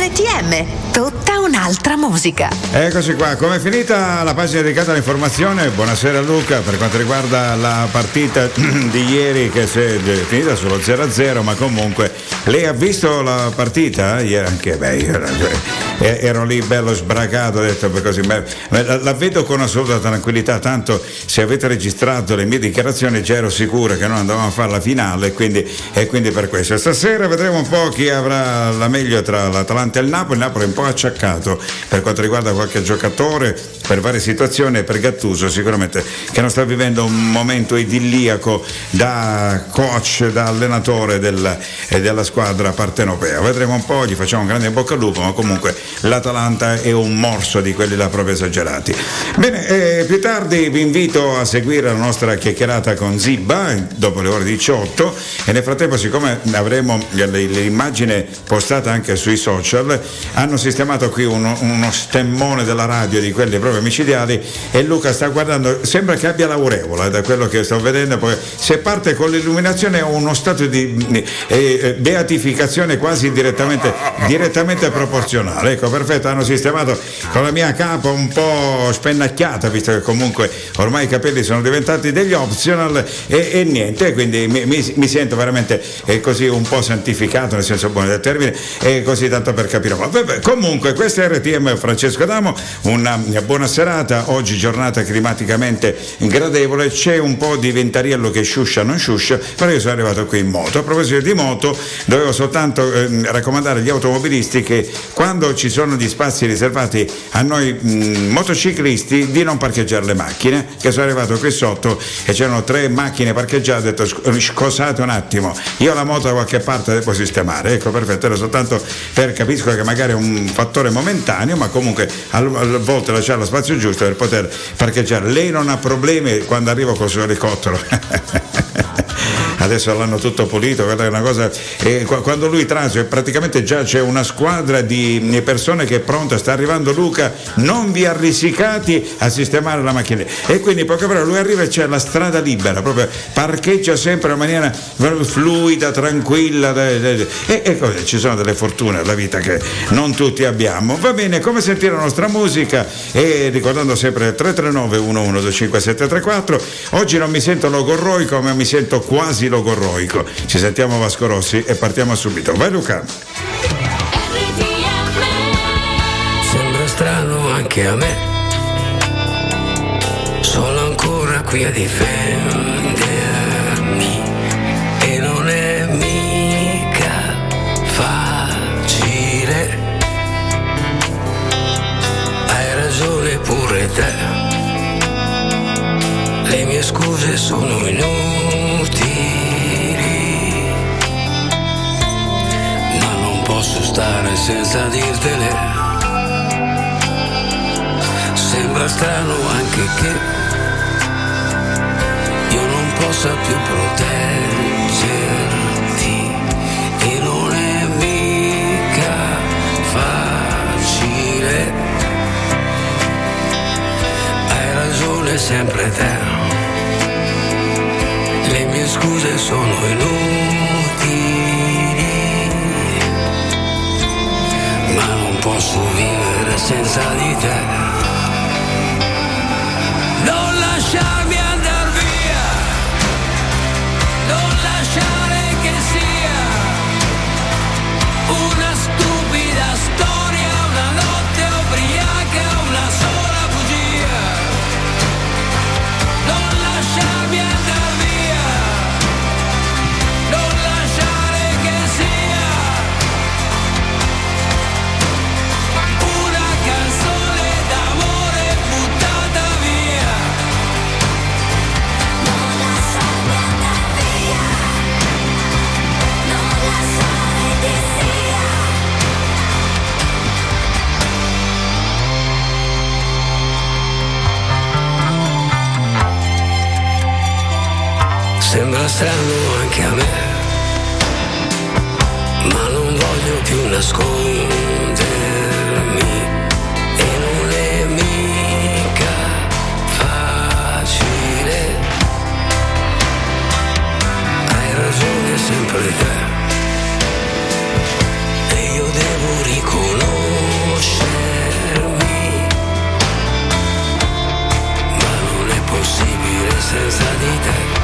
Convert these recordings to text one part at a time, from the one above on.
RTM, tutta un'altra musica. Eccoci qua, come è finita la pagina dedicata all'informazione? Buonasera Luca, per quanto riguarda la partita di ieri che è finita sullo 0-0, ma comunque lei ha visto la partita? Ieri anche beh, io ero lì bello sbragato, ho detto così, la vedo con assoluta tranquillità, tanto se avete registrato le mie dichiarazioni già ero sicuro che noi andavamo a fare la finale quindi, e quindi per questo. Stasera vedremo un po' chi avrà la meglio tra l'Atalanta e il Napoli, il Napoli è un po' acciaccato per quanto riguarda qualche giocatore, per varie situazioni e per Gattuso sicuramente che non sta vivendo un momento idilliaco da coach, da allenatore del, della squadra partenopea. Vedremo un po', gli facciamo un grande bocca al lupo, ma comunque l'Atalanta è un morso di quelli là proprio esagerati. Bene, eh, più tardi vi invito a seguire la nostra chiacchierata con Zibba dopo le ore 18 e nel frattempo siccome avremo l'immagine postata anche sui social hanno sistemato qui uno, uno stemmone della radio di quelli proprio micidiali e Luca sta guardando sembra che abbia l'aureola da quello che sto vedendo poi se parte con l'illuminazione è uno stato di eh, beatificazione quasi direttamente, direttamente proporzionale. Ecco perfetto hanno sistemato con la mia capa un po' spennacchiata visto che comunque ormai i capelli sono diventati degli optional e, e niente quindi mi, mi, mi sento veramente eh, così un po' santificato nel senso buono del termine e così tanto per capire ma vabbè, comunque questo è RTM Francesco Adamo una buona serata oggi giornata climaticamente gradevole c'è un po' di ventariello che sciuscia non sciuscia però io sono arrivato qui in moto. A proposito di moto dovevo soltanto eh, raccomandare agli automobilisti che quando ci sono gli spazi riservati a noi mh, motociclisti di non parcheggiare le macchine che sono arrivato qui sotto e c'erano tre macchine parcheggiate ho detto scusate un attimo io la moto da qualche parte devo sistemare. Ecco perfetto era soltanto per capisco che magari è un fattore momentaneo ma comunque a volte lasciare lo spazio giusto per poter parcheggiare. Lei non ha problemi quando arrivo col suo elicottero. Adesso l'hanno tutto pulito, guarda una cosa, eh, quando lui transita praticamente già c'è una squadra di persone che è pronta, sta arrivando Luca, non vi arrisicati a sistemare la macchina. E quindi poco però lui arriva e c'è la strada libera, proprio parcheggia sempre in maniera fluida, tranquilla e, e così ci sono delle fortune alla vita che non tutti abbiamo. Va bene, come sentire la nostra musica? E ricordando sempre 339 1125 oggi non mi sento logorroico ma mi sento quasi logorroico. Ci sentiamo Vasco Rossi e partiamo subito. Vai Luca. Sembra strano anche a me. Sono ancora qui a difendermi sono inutili posso stare senza dirtele. Sembra strano anche che io non possa più proteggerti e non è mica facile. Hai ragione sempre te. Scuse sono inutili. ma non posso vivere senza di te. Non lasciarmi andare via, non lasciare strano anche a me, ma non voglio più nascondermi e non è mica facile. Hai ragione sempre te e io devo riconoscermi, ma non è possibile senza di te.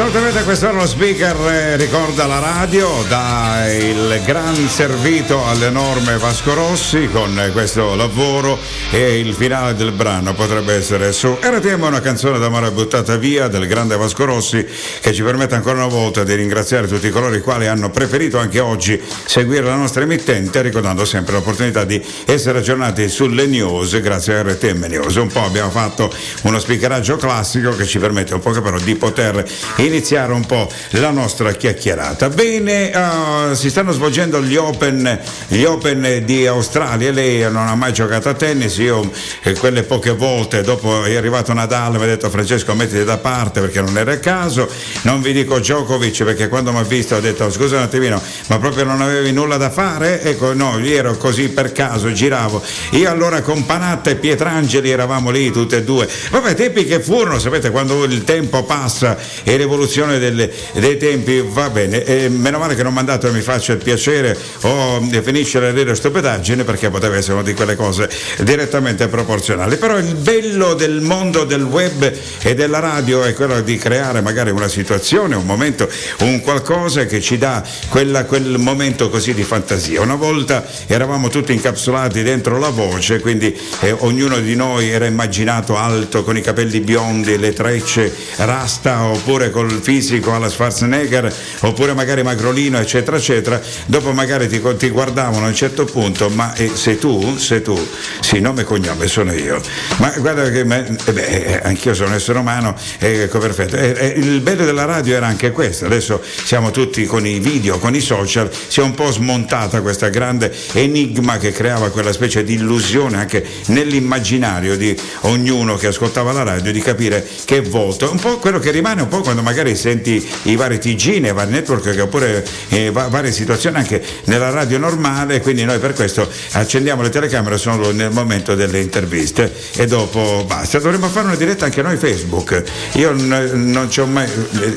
Assolutamente quest'ora lo speaker eh, ricorda la radio, dà il gran servito all'enorme Vasco Rossi con eh, questo lavoro e il finale del brano potrebbe essere su RTM una canzone d'amore buttata via del grande Vasco Rossi che ci permette ancora una volta di ringraziare tutti coloro i quali hanno preferito anche oggi seguire la nostra emittente ricordando sempre l'opportunità di essere aggiornati sulle news grazie a RTM News. Un po' abbiamo fatto uno speakeraggio classico che ci permette un po' però di poter iniziare un po' la nostra chiacchierata. Bene, uh, si stanno svolgendo gli open, gli open, di Australia, lei non ha mai giocato a tennis, io eh, quelle poche volte dopo è arrivato Nadal mi ha detto Francesco mettiti da parte perché non era il caso, non vi dico Djokovic perché quando mi ha visto ha detto scusa un attimino ma proprio non avevi nulla da fare? Ecco no, io ero così per caso, giravo, io allora con Panatta e Pietrangeli eravamo lì tutte e due, vabbè tempi che furono, sapete quando il tempo passa e le l'evoluzione delle, dei tempi va bene. E meno male che non mandato e mi faccia il piacere o finisce la vera stupidaggine perché poteva essere una di quelle cose direttamente proporzionali. Però il bello del mondo del web e della radio è quello di creare magari una situazione, un momento, un qualcosa che ci dà quella, quel momento così di fantasia. Una volta eravamo tutti incapsulati dentro la voce, quindi eh, ognuno di noi era immaginato alto con i capelli biondi, le trecce rasta oppure col fisico alla Schwarzenegger oppure magari magrolino eccetera eccetera dopo magari ti, ti guardavano a un certo punto ma eh, sei tu? sei tu? sì nome e cognome sono io. Ma guarda che me, eh beh, eh, anch'io sono un essere umano ecco perfetto. Eh, il bello della radio era anche questo. Adesso siamo tutti con i video con i social si è un po' smontata questa grande enigma che creava quella specie di illusione anche nell'immaginario di ognuno che ascoltava la radio di capire che voto un po' quello che rimane un po' quando magari senti i vari TG nei vari network oppure eh, varie situazioni anche nella radio normale, quindi noi per questo accendiamo le telecamere solo nel momento delle interviste e dopo basta. Dovremmo fare una diretta anche noi Facebook. Io n- non ci ho mai.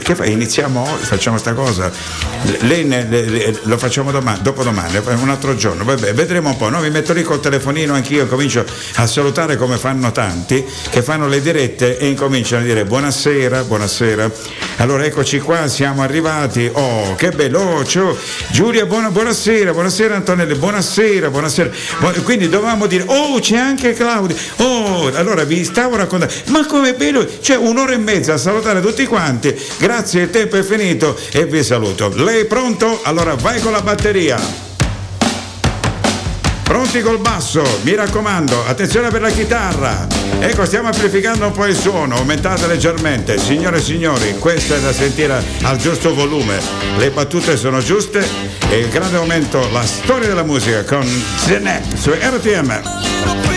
Che fai? Iniziamo oggi, facciamo sta cosa. Lei ne, le, le, lo facciamo domani, dopodomani, un altro giorno. Vabbè, vedremo un po'. No? Mi metto lì col telefonino anch'io, comincio a salutare come fanno tanti che fanno le dirette e incominciano a dire buonasera, buonasera. Allora eccoci qua, siamo arrivati. Oh, che bello! Oh, Giulia, buona, buonasera, buonasera Antonelli, buonasera, buonasera. Quindi dovevamo dire, oh, c'è anche Claudio. Oh, allora vi stavo raccontando. Ma come bello! C'è un'ora e mezza a salutare tutti quanti. Grazie, il tempo è finito e vi saluto. Lei è pronto? Allora vai con la batteria. Pronti col basso, mi raccomando, attenzione per la chitarra. Ecco, stiamo amplificando un po' il suono, aumentate leggermente. Signore e signori, questa è da sentire al giusto volume. Le battute sono giuste e il grande momento, la storia della musica con Zenek su RTM.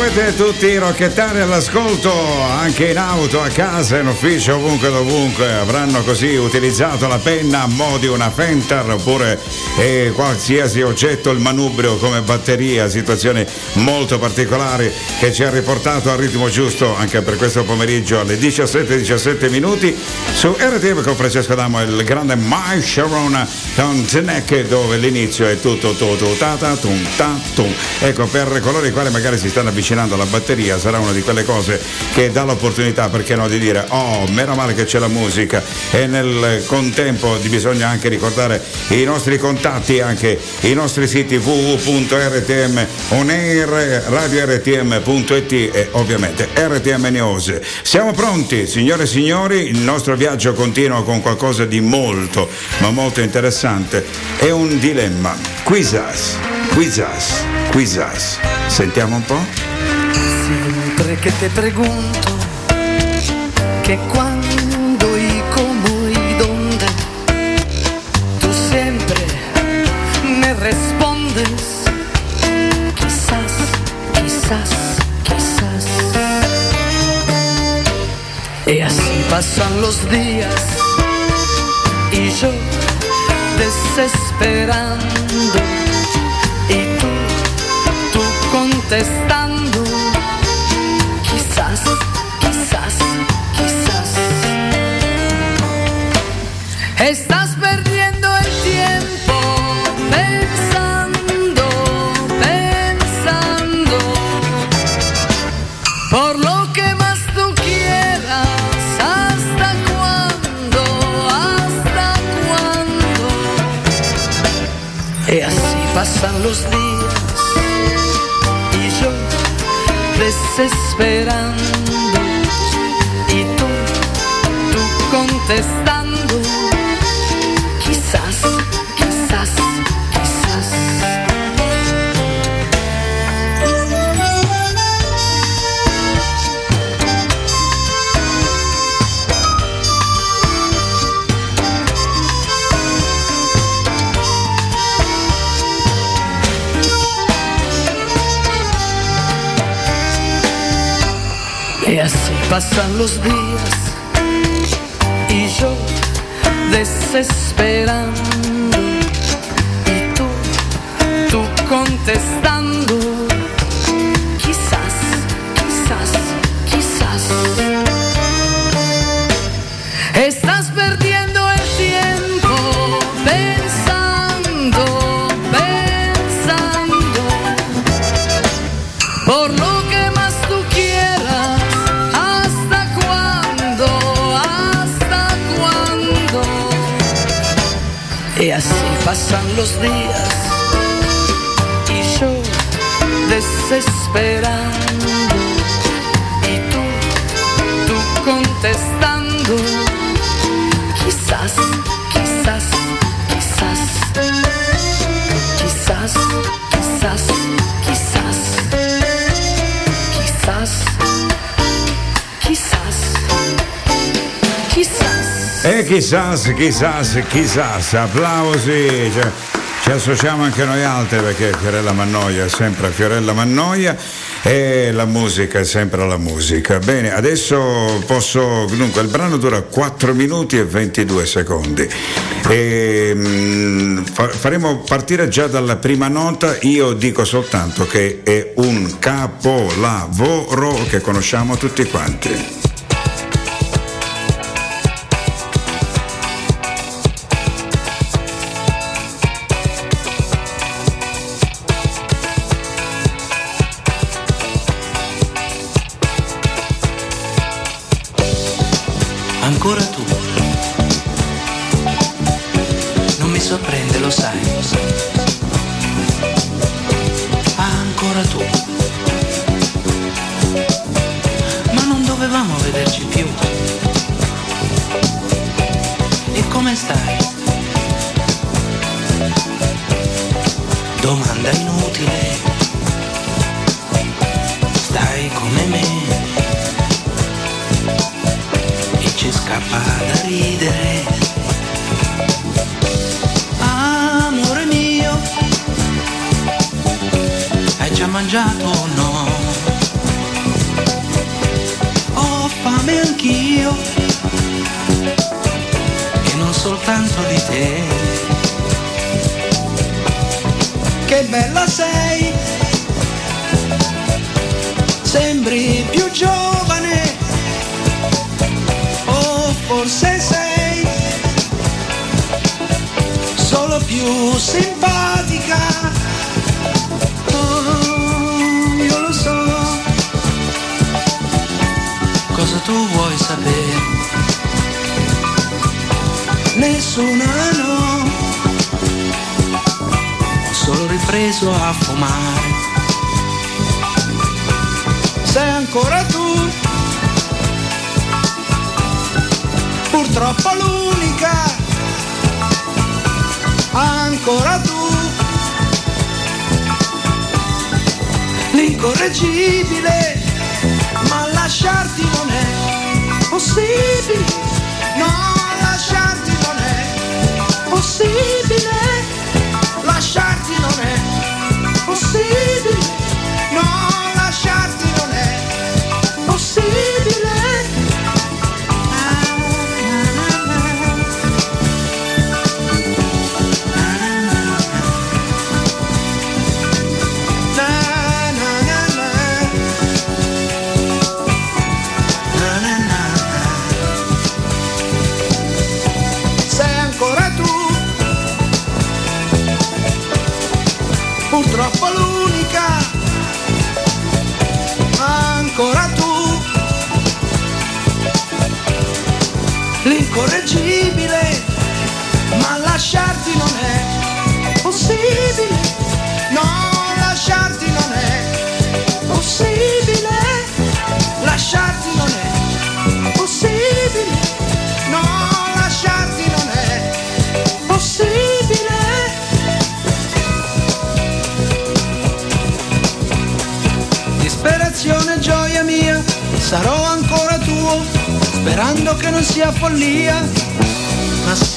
Sicuramente tutti rocchettari all'ascolto, anche in auto, a casa, in ufficio, ovunque dovunque, avranno così utilizzato la penna a mo' di una Fentar oppure eh, qualsiasi oggetto, il manubrio come batteria, situazioni molto particolari che ci ha riportato al ritmo giusto anche per questo pomeriggio alle 17-17 minuti su RTM con Francesco Damo il grande My Sharon con Tenek dove l'inizio è tutto tutto tata tum ta tum. Ecco, per coloro i quali magari si stanno avvicinando alla batteria sarà una di quelle cose che dà l'opportunità, perché no, di dire oh, meno male che c'è la musica e nel contempo bisogna anche ricordare i nostri contatti, anche i nostri siti www.rtm.onair, radiortm.it e ovviamente RTM News. Siamo pronti, signore e signori, il nostro viaggio continua con qualcosa di molto, ma molto interessante. È un dilemma. Quizas, quizas, quizas. Sentiamo un po'? Siempre que te pregunto que cuando y cómo y dónde, tú siempre me respondes, quizás, quizás, quizás. Y así pasan los días y yo desesperando y tú, tú contestando, quizás, quizás, quizás. Estás pasan los días y yo desesperando y tú, tú contestando, pasan los días y yo desesperando. Y tú, tú contestando, pasan los días y yo desesperando Chissà, chissà, chissà, applausi. Cioè, ci associamo anche noi altri perché Fiorella Mannoia è sempre Fiorella Mannoia e la musica è sempre la musica. Bene, adesso posso. Dunque, il brano dura 4 minuti e 22 secondi. E, mm, fa- faremo partire già dalla prima nota. Io dico soltanto che è un capolavoro che conosciamo tutti quanti.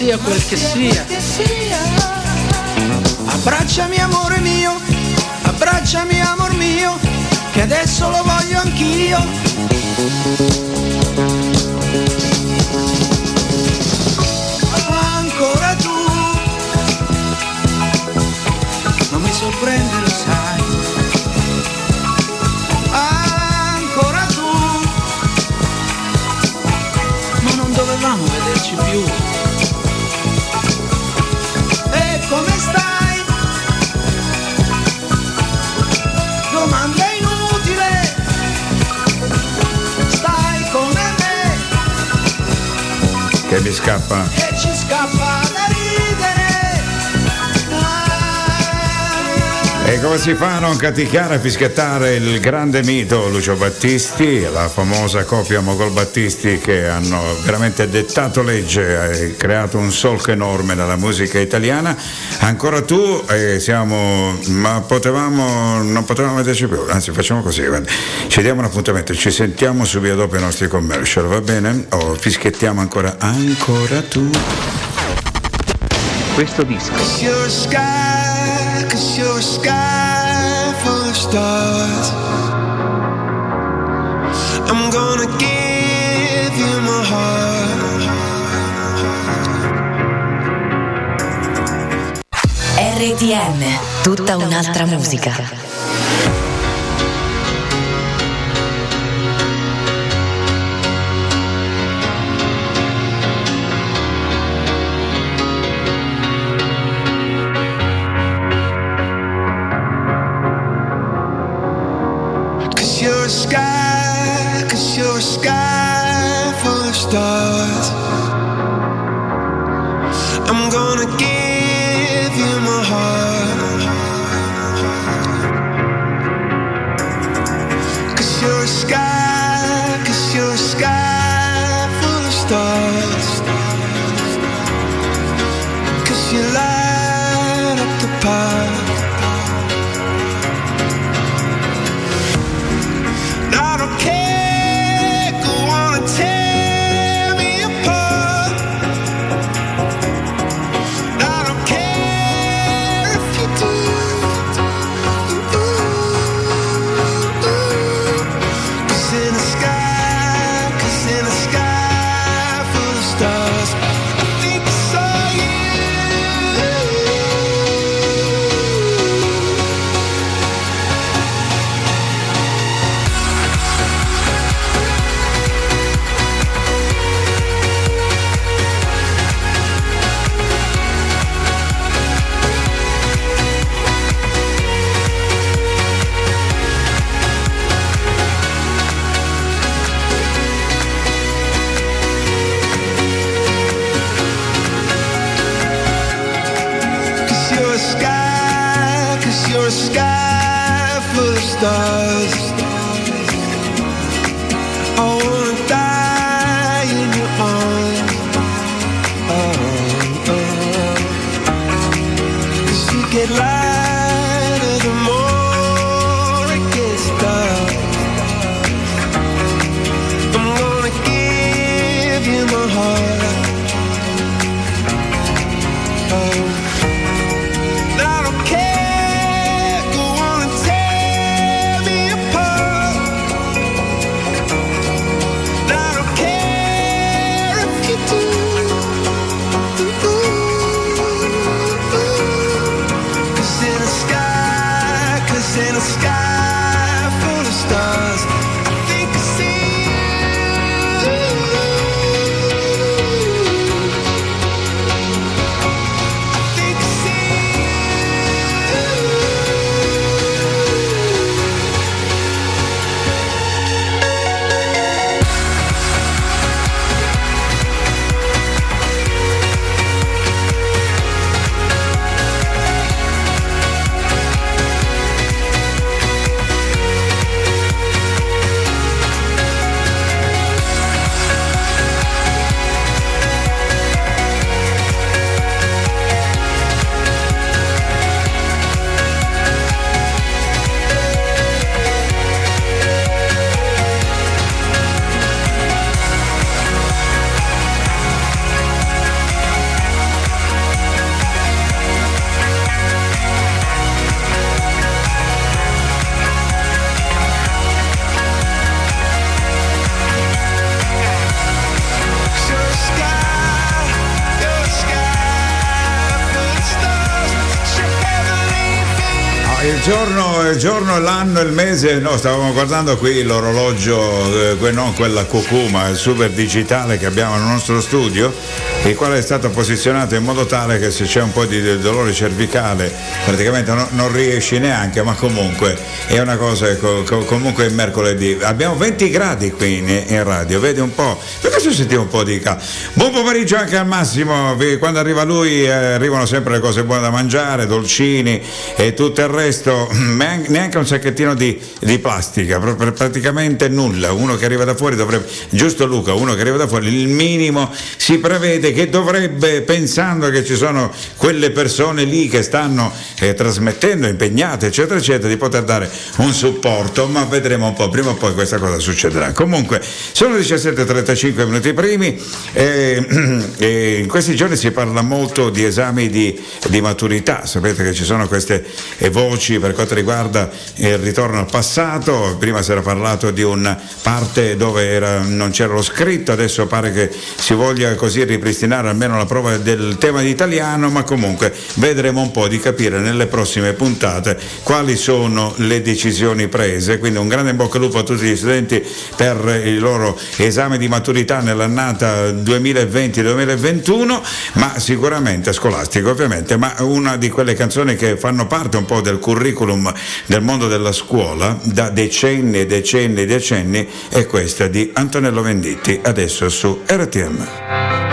Sia quel che sia. Abbracciami amore mio, abbracciami amor mio, che adesso lo voglio anch'io. Che mi E come si fa a non caticchiare e fischiettare il grande mito Lucio Battisti, la famosa coppia Mogol Battisti che hanno veramente dettato legge e creato un solco enorme nella musica italiana. Ancora tu eh, siamo, ma potevamo, non potevamo vederci più, anzi facciamo così, guarda. ci diamo un appuntamento, ci sentiamo subito dopo i nostri commercial, va bene? O fischiettiamo ancora, ancora tu. Questo disco Cause you're a sky, full of stars. I'm gonna give you my heart. RTM, tutta un'altra musica. Il giorno, l'anno, il mese, no, stavamo guardando qui l'orologio, eh, non quella cucù, ma il super digitale che abbiamo nel nostro studio, il quale è stato posizionato in modo tale che se c'è un po' di dolore cervicale praticamente no- non riesci neanche, ma comunque è una cosa, ecco, co- comunque è mercoledì. Abbiamo 20 gradi qui in, in radio, vedi un po', si sentivo un po' di caldo. Buon pomeriggio anche al Massimo, quando arriva lui eh, arrivano sempre le cose buone da mangiare, dolcini e tutto il resto, neanche neanche un sacchettino di, di plastica, pr- pr- praticamente nulla. Uno che arriva da fuori dovrebbe, giusto Luca, uno che arriva da fuori, il minimo si prevede che dovrebbe, pensando che ci sono quelle persone lì che stanno eh, trasmettendo, impegnate, eccetera, eccetera, di poter dare un supporto, ma vedremo un po', prima o poi questa cosa succederà. Comunque, sono 17.35 minuti primi, eh, e in questi giorni si parla molto di esami di, di maturità, sapete che ci sono queste eh, voci per quanto riguarda il ritorno al passato, prima si era parlato di una parte dove era- non c'era lo scritto, adesso pare che si voglia così ripristinare almeno la prova del tema di italiano, ma comunque vedremo un po' di capire nelle prossime puntate quali sono le decisioni prese, quindi un grande in bocca al lupo a tutti gli studenti per il loro esame di maturità nell'annata 2020-2021, ma sicuramente scolastico ovviamente, ma una di quelle canzoni che fanno parte un po' del curriculum del mondo della scuola da decenni e decenni e decenni è questa di Antonello Venditti, adesso su RTM.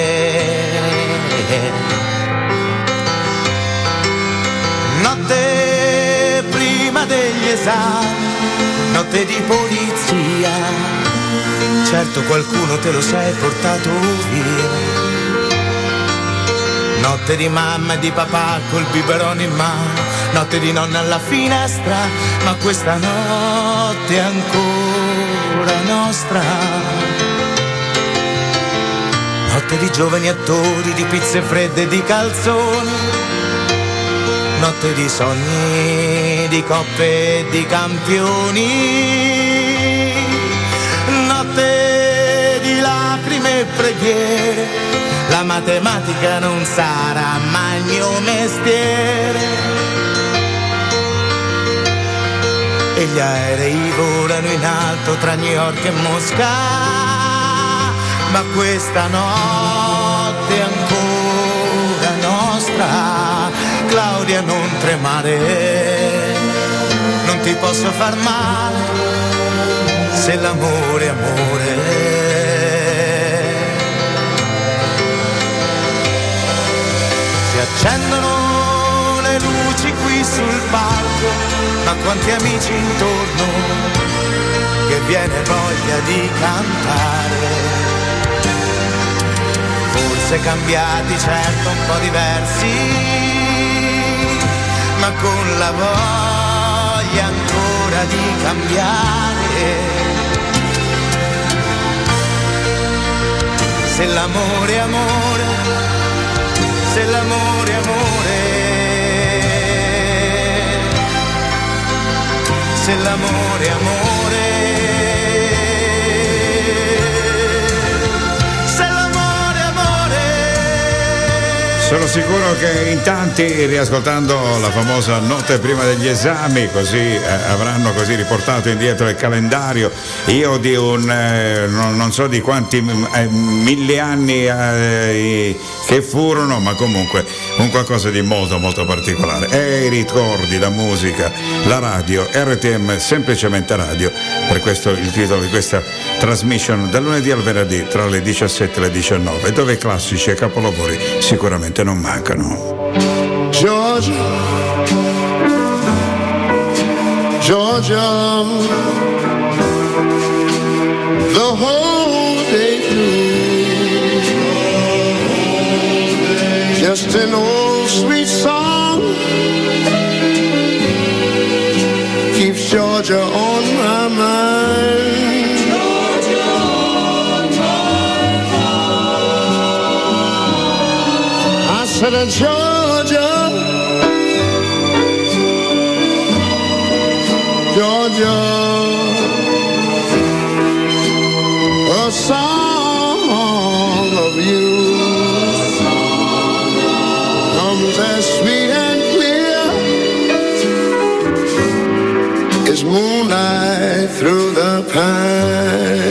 Notte prima degli esami, notte di polizia, certo qualcuno te lo sei portato via. Notte di mamma e di papà col biberone in mano, notte di nonna alla finestra, ma questa notte è ancora nostra. Notte di giovani attori, di pizze fredde e di calzoni. Notte di sogni, di coppe e di campioni. Notte di lacrime e preghiere. La matematica non sarà mai il mio mestiere. E gli aerei volano in alto tra New York e Mosca ma questa notte ancora nostra. Claudia, non tremare, non ti posso far male se l'amore è amore. Si accendono le luci qui sul palco, ma quanti amici intorno che viene voglia di cantare forse cambiati, certo un po' diversi, ma con la voglia ancora di cambiare. Se l'amore è amore, se l'amore è amore, se l'amore è amore. Sono sicuro che in tanti, riascoltando la famosa notte prima degli esami, così eh, avranno così riportato indietro il calendario. Io di un eh, non, non, so di quanti eh, mille anni eh, che furono, ma comunque un qualcosa di molto molto particolare. E i ricordi, la musica, la radio, RTM semplicemente radio. Per questo il titolo di questa trasmission dal lunedì al venerdì tra le 17 e le 19, dove classici e capolavori sicuramente non mancano. Georgia, Georgia, the whole day through, just an old sweet song keeps Georgia on my mind. Georgia, Georgia, a song of you comes as sweet and clear as moonlight through the pines.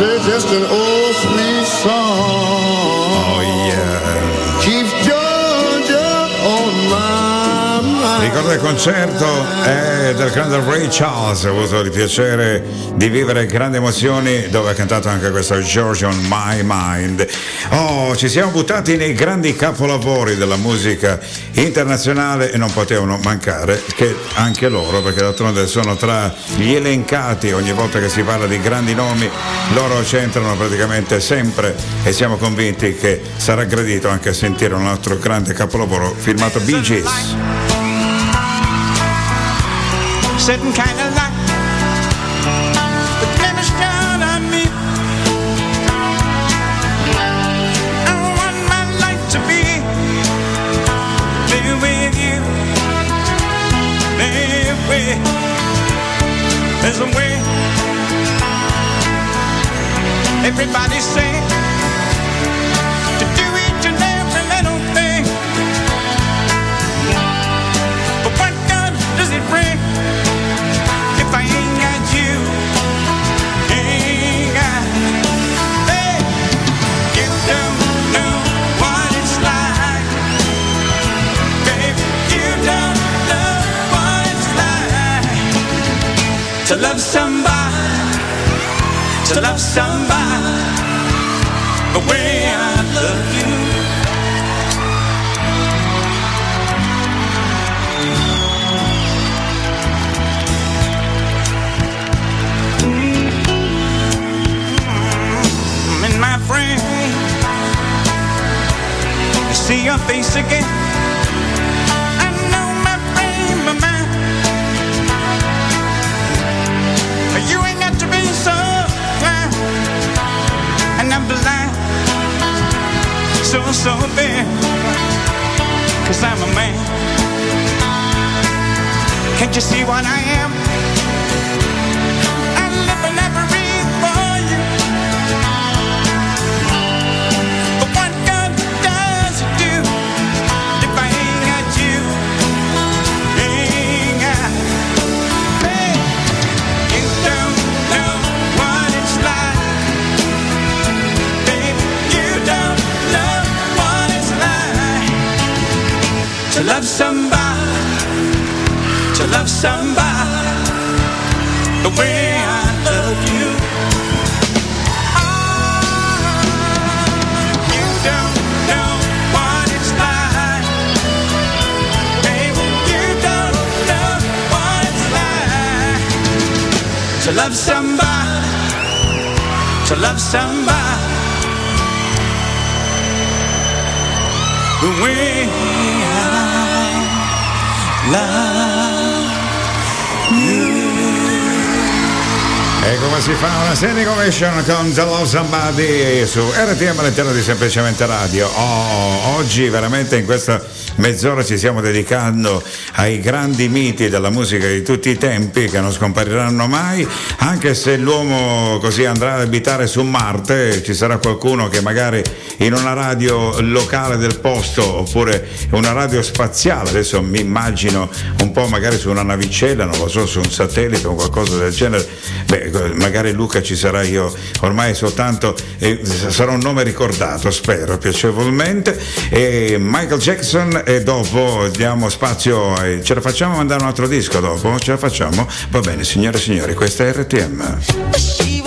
Say just an old Ricordo il concerto è del grande Ray Charles, ho avuto il piacere di vivere grandi emozioni dove ha cantato anche questo George on My Mind. Oh, ci siamo buttati nei grandi capolavori della musica internazionale e non potevano mancare che anche loro, perché d'altronde sono tra gli elencati ogni volta che si parla di grandi nomi, loro c'entrano praticamente sempre e siamo convinti che sarà gradito anche sentire un altro grande capolavoro firmato Bee Gees. Sitting kind of down on me. I want my life to be with you, with. There's a way. Everybody say love somebody, to love somebody the way I love you. and my friend. I see your face again. So so bad. Cause I'm a man. Can't you see what I am? To love somebody, to love somebody the way I love you. Ah, you don't know what it's like. You don't know what it's like to love somebody, to love somebody the way. E come si fa una standing ovation con The Love Somebody su RTM all'interno di Semplicemente Radio. Oh, oggi veramente in questa mezz'ora ci stiamo dedicando ai grandi miti della musica di tutti i tempi che non scompariranno mai, anche se l'uomo così andrà ad abitare su Marte, ci sarà qualcuno che magari in una radio locale del posto oppure una radio spaziale, adesso mi immagino un po' magari su una navicella, non lo so, su un satellite o qualcosa del genere, beh, magari Luca ci sarà io, ormai soltanto eh, sarà un nome ricordato, spero piacevolmente. E Michael Jackson e dopo diamo spazio. Ai... Ce la facciamo mandare un altro disco dopo? Ce la facciamo? Va bene, signore e signori, questa è RTM.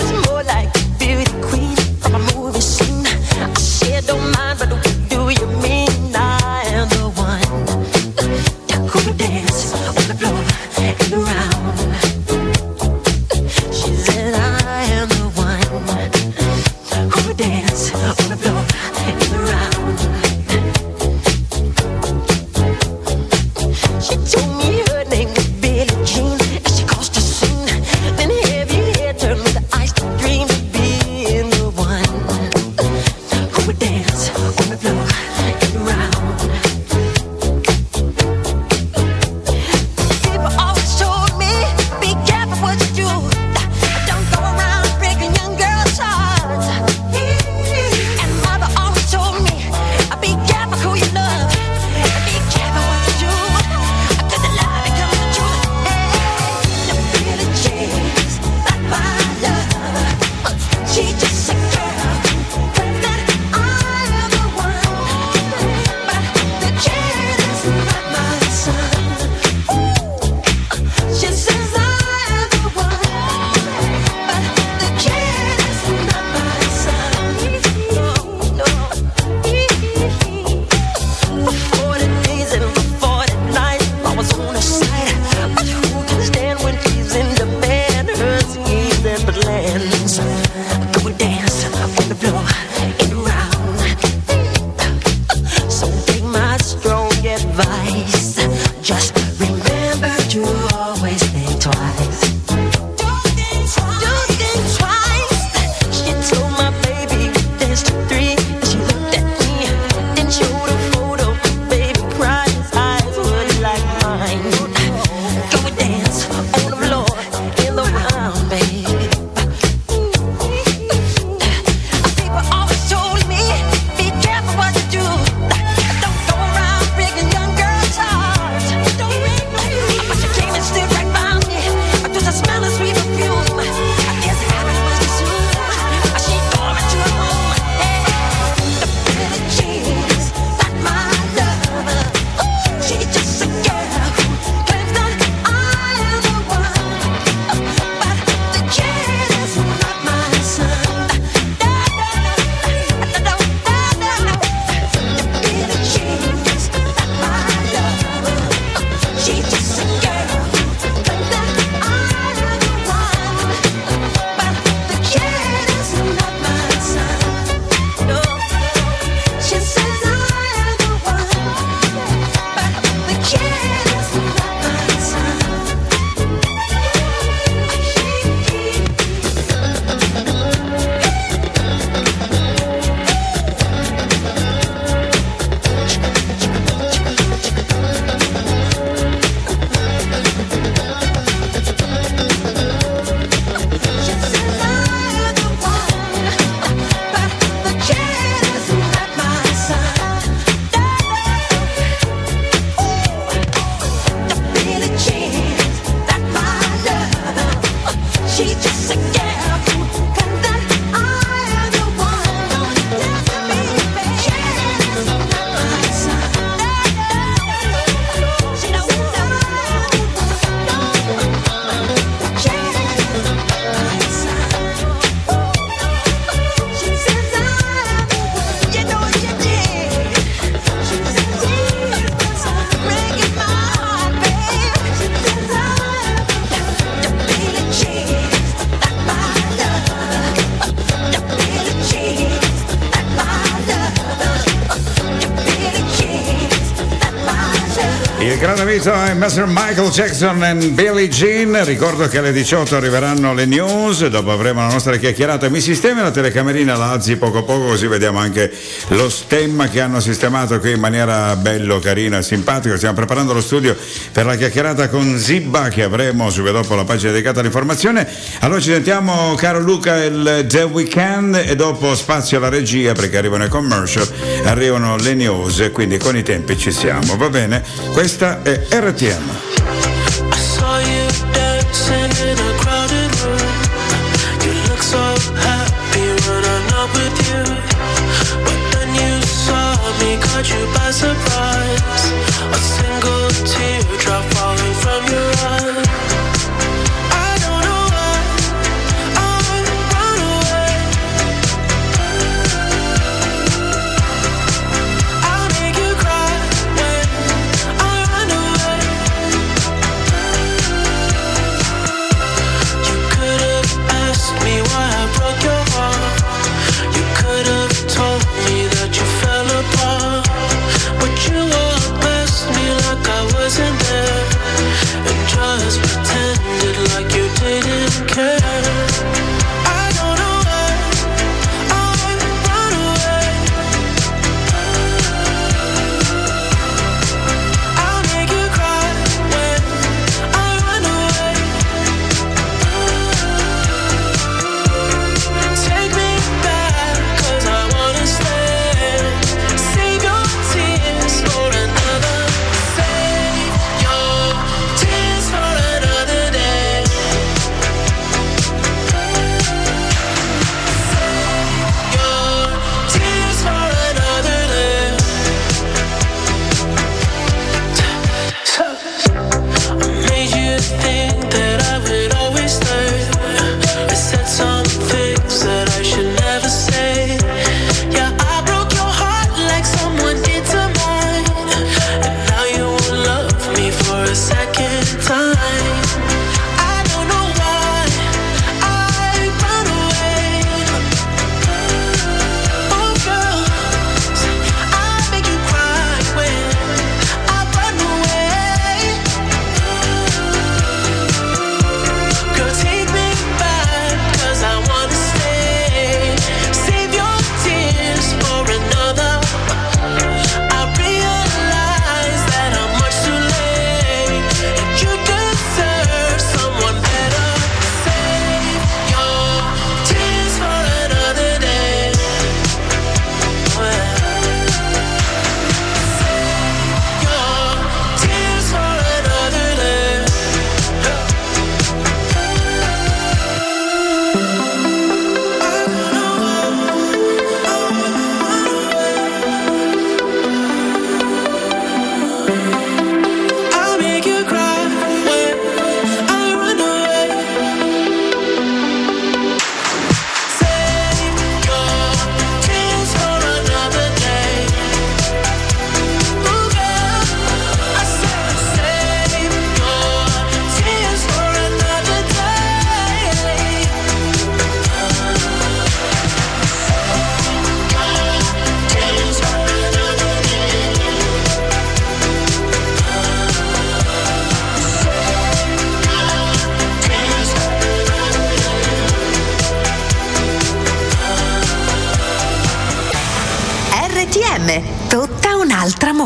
Mr. Michael Jackson e Billie Jean. Ricordo che alle 18 arriveranno le news, dopo avremo la nostra chiacchierata. Mi sistemi la telecamerina la alzi poco poco, così vediamo anche lo stemma che hanno sistemato qui in maniera bello, carina, e simpatica. Stiamo preparando lo studio per la chiacchierata con Zibba che avremo subito dopo la pagina dedicata all'informazione. Allora ci sentiamo, caro Luca, il The Weekend e dopo spazio alla regia perché arrivano i commercial arrivano le news, quindi con i tempi ci siamo, va bene? Questa è RTM.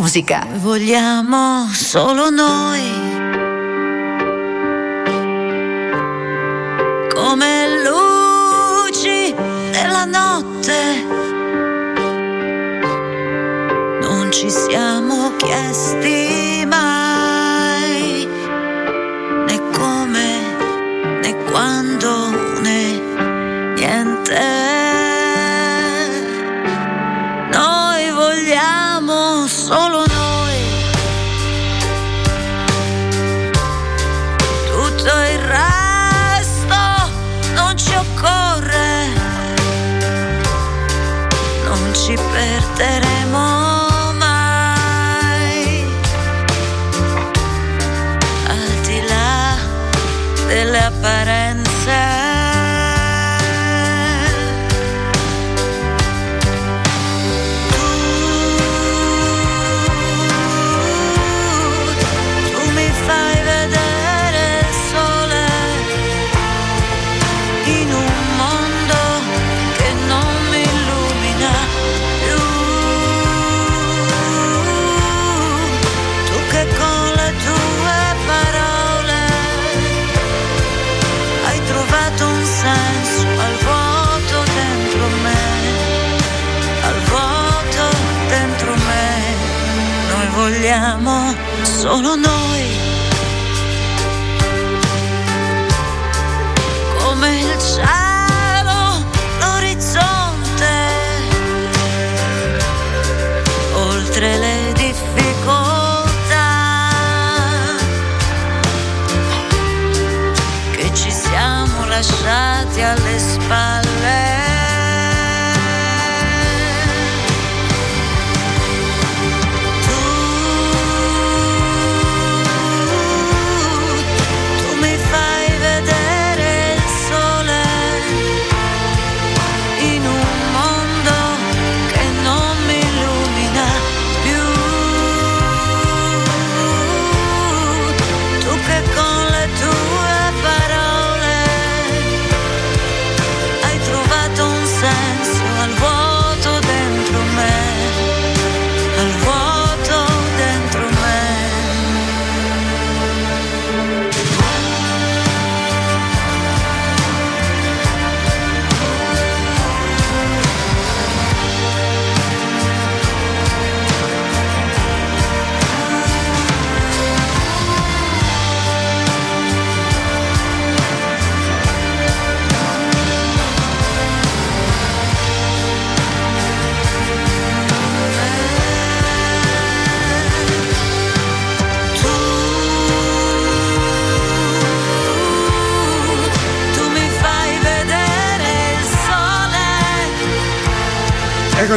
Musica. Vogliamo solo noi. Come luci della notte. Non ci siamo chiesti solo noi.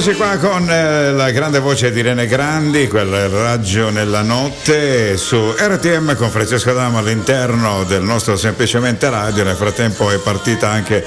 Eccoci qua con eh, la grande voce di Irene Grandi, quel raggio nella notte su RTM con Francesco Adamo all'interno del nostro semplicemente radio. Nel frattempo è partita anche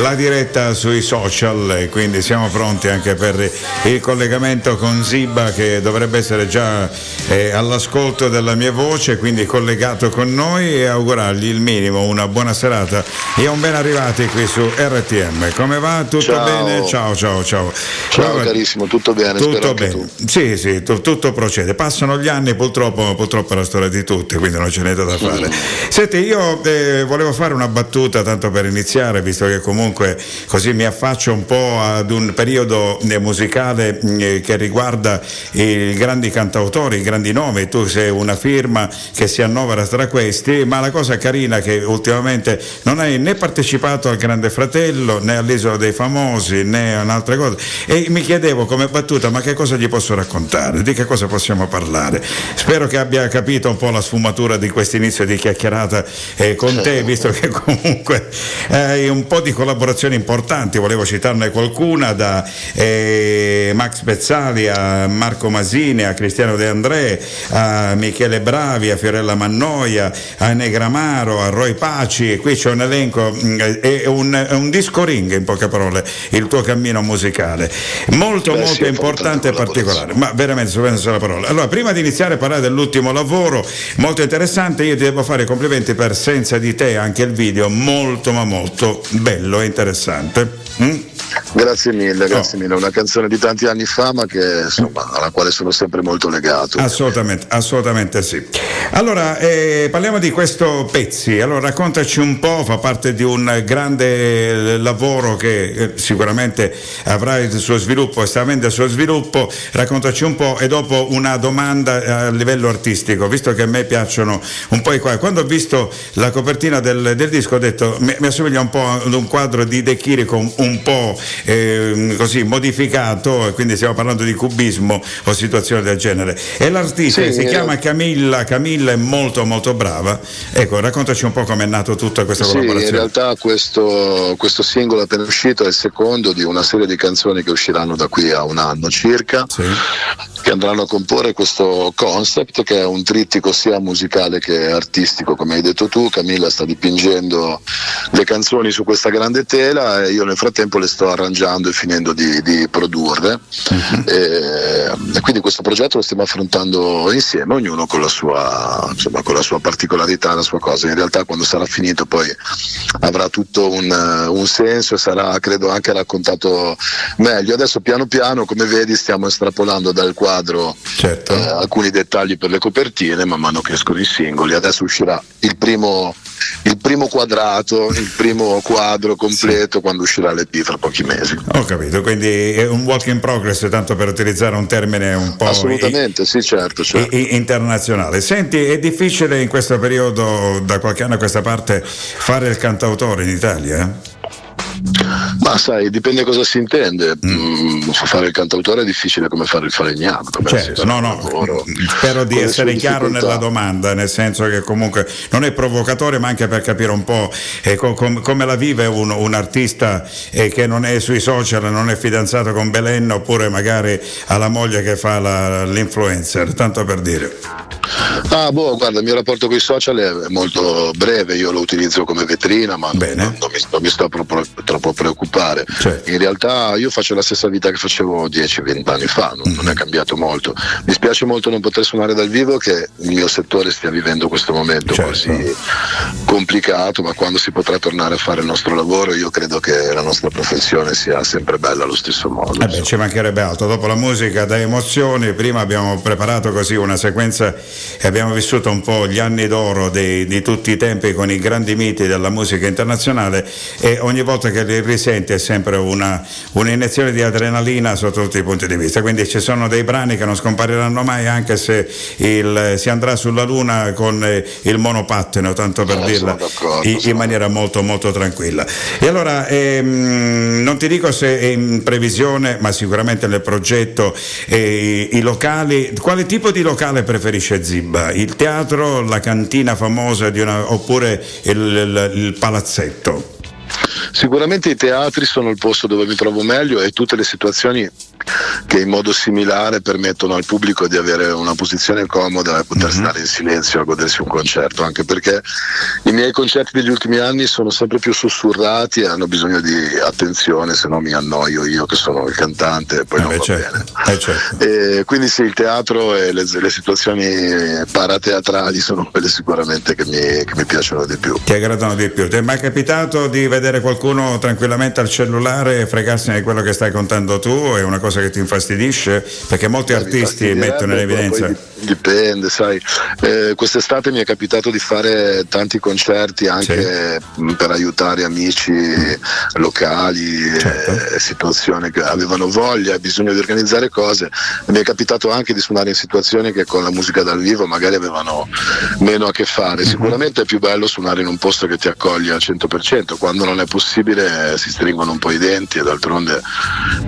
la diretta sui social e quindi siamo pronti anche per il collegamento con Ziba che dovrebbe essere già eh, all'ascolto della mia voce, quindi collegato con noi e augurargli il minimo, una buona serata e un ben arrivati qui su RTM. Come va? Tutto Ciao. bene? Ciao, ciao, ciao. Ciao Allora, carissimo, tutto bene, tutto bene. Sì, sì, tu- tutto procede. Passano gli anni, purtroppo, purtroppo è la storia di tutti, quindi non c'è niente da fare. Senti, io eh, volevo fare una battuta tanto per iniziare, visto che comunque così mi affaccio un po' ad un periodo eh, musicale eh, che riguarda i grandi cantautori, i grandi nomi. Tu sei una firma che si annovera tra questi, ma la cosa carina è che ultimamente non hai né partecipato al Grande Fratello, né all'Isola dei Famosi, né a un'altra cosa. E mi chiedevo come battuta, ma che cosa gli posso raccontare? Di che cosa possiamo parlare? Spero che abbia capito un po' la sfumatura di questo inizio di chiacchierata eh, con te, visto che comunque hai un po' di collaborazioni importanti, volevo citarne qualcuna, da eh, Max Pezzali a Marco Masini, a Cristiano De André, a Michele Bravi, a Fiorella Mannoia, a Negramaro, a Roy Paci, qui c'è un elenco, è un, è un disco ring in poche parole, il tuo cammino musicale. Molto Beh, molto sì, importante e particolare, ma veramente su la parola. Allora, prima di iniziare a parlare dell'ultimo lavoro, molto interessante, io ti devo fare i complimenti per Senza di te, anche il video molto ma molto bello e interessante. Mm? Grazie mille, Oh. grazie mille. Una canzone di tanti anni fa, ma che insomma, alla quale sono sempre molto legato. Assolutamente, assolutamente sì. Allora, eh, parliamo di questo Pezzi. Allora, raccontaci un po', fa parte di un grande eh, lavoro che eh, sicuramente avrà il suo sviluppo e sta avendo il suo sviluppo. Raccontaci un po' e dopo una domanda eh, a livello artistico, visto che a me piacciono un po' i quadri. Quando ho visto la copertina del, del disco ho detto mi, mi assomiglia un po' ad un quadro di De Chirico un, un po' ehm, così modificato, e quindi stiamo parlando di cubismo o situazioni del genere. E l'artista Sì, si eh, chiama Camilla, Camilla è molto molto brava. Ecco, raccontaci un po' com'è nato tutta questa Sì, in collaborazione. realtà questo, questo singolo appena uscito è il secondo di una serie di canzoni che usciranno da qui a un anno circa, che andranno a comporre questo concept che è un trittico sia musicale che artistico, come hai detto tu. Camilla sta dipingendo le canzoni su questa grande tela e io nel frattempo le sto arrangiando e finendo di, di produrre. E, e quindi questo progetto lo stiamo affrontando insieme, ognuno con la sua, insomma, con la sua particolarità, la sua cosa. In realtà quando sarà finito poi avrà tutto un, un senso e sarà credo anche raccontato meglio. Adesso piano piano, come vedi, stiamo estrapolando dal quadro Certo. eh, alcuni dettagli per le copertine, man mano che escono i singoli. Adesso uscirà il primo, il primo quadrato, il primo quadro completo quando uscirà l'EP fra pochi mesi. Ho capito, quindi è un work in progress, tanto per utilizzare un termine un po' Assolutamente, sì, certo. certo. i- i- internazionale. Senti, è difficile in questo periodo, da qualche anno a questa parte, fare il cantautore in Italia? Ma sai, dipende cosa si intende. Mm, fare il cantautore è difficile come fare il falegname. Certo, no, no, lavoro spero di essere chiaro nella domanda, nel senso che comunque non è provocatore, ma anche per capire un po' eh, co- com- come la vive un, un artista eh, che non è sui social, non è fidanzato con Belen, oppure magari ha la moglie che fa la- l'influencer, tanto per dire. Ah, boh, guarda, il mio rapporto con i social è molto breve, io lo utilizzo come vetrina, ma non, non- mi, non mi sto proprio, troppo preoccupare. Certo. In realtà io faccio la stessa vita che facevo 10-20 anni fa, non, non è Mm-hmm. cambiato molto. Mi spiace molto non poter suonare dal vivo che il mio settore stia vivendo questo momento Certo. così complicato, ma quando si potrà tornare a fare il nostro lavoro io credo che la nostra professione sia sempre bella allo stesso modo. Eh beh, ci mancherebbe altro. Dopo la musica da emozioni, prima abbiamo preparato così una sequenza e abbiamo vissuto un po' gli anni d'oro dei- di tutti i tempi con i grandi miti della musica internazionale e ogni volta che li risenti è sempre una, un'iniezione di adrenalina sotto tutti i punti di vista. Quindi ci sono dei brani che non scompariranno mai anche se il- si andrà sulla luna con eh, il monopattino, tanto per Eh, dirla in, in maniera molto molto tranquilla. E allora ehm, non ti dico se è in previsione, ma sicuramente nel progetto eh, i locali. Quale tipo di locale preferisce Zibba? Il teatro, la cantina famosa una, oppure il, il- il palazzetto? Sicuramente i teatri sono il posto dove mi trovo meglio e tutte le situazioni che in modo similare permettono al pubblico di avere una posizione comoda e poter stare in silenzio a godersi un concerto, anche perché i miei concerti degli ultimi anni sono sempre più sussurrati e hanno bisogno di attenzione, se no mi annoio io che sono il cantante e poi non beh, va certo, bene. eh, certo. E quindi sì, il teatro e le, le situazioni parateatrali sono quelle sicuramente che mi, che mi piacciono di più. Ti aggradano di più. Ti è mai capitato di vedere qualcuno tranquillamente al cellulare e fregarsene di quello che stai contando tu? È una cosa che ti infastidisce? Perché molti artisti mettono in evidenza. dipende, sai. Eh, quest'estate mi è capitato di fare tanti concerti anche mh, per aiutare amici locali, Certo. eh, situazioni che avevano voglia bisogno di organizzare cose. Mi è capitato anche di suonare in situazioni che con la musica dal vivo magari avevano meno a che fare. Mhm. Sicuramente è più bello suonare in un posto che ti accoglie al 100%, quando non è possibile eh, si stringono un po' i denti e d'altronde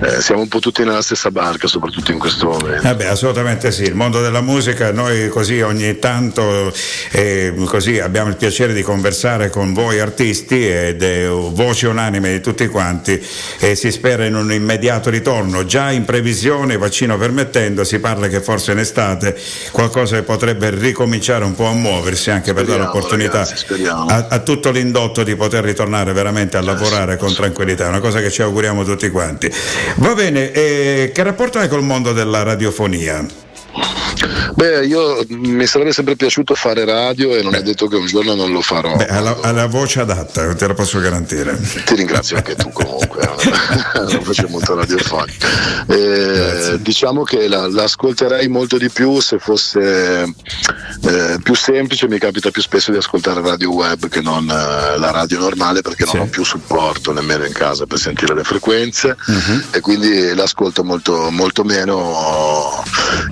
eh, siamo un po' tutti nella stessa barca, soprattutto in questo momento. Eh beh, assolutamente sì, il mondo della musica, noi così ogni tanto eh, così abbiamo il piacere di conversare con voi artisti ed è voci unanime di tutti quanti e si spera in un immediato ritorno, già in previsione, vaccino permettendo, si parla che forse in estate qualcosa potrebbe ricominciare un po' a muoversi anche per dare Speriamo, l'opportunità ragazzi, speriamo. a, a tutto l'indotto di poter ritornare veramente a lavorare con tranquillità, è una cosa che ci auguriamo tutti quanti. Va bene, eh, che rapporto hai col mondo della radiofonia? Beh, io mi sarebbe sempre piaciuto fare radio e non è detto che un giorno non lo farò. Beh, ha la, ha la voce adatta, te la posso garantire. Ti ringrazio anche tu comunque, non faccio molto radiofonica. Eh, diciamo che la, l'ascolterei molto di più se fosse eh, più semplice, mi capita più spesso di ascoltare radio web che non eh, la radio normale perché non ho più supporto nemmeno in casa per sentire le frequenze Mhm. e quindi l'ascolto molto, molto meno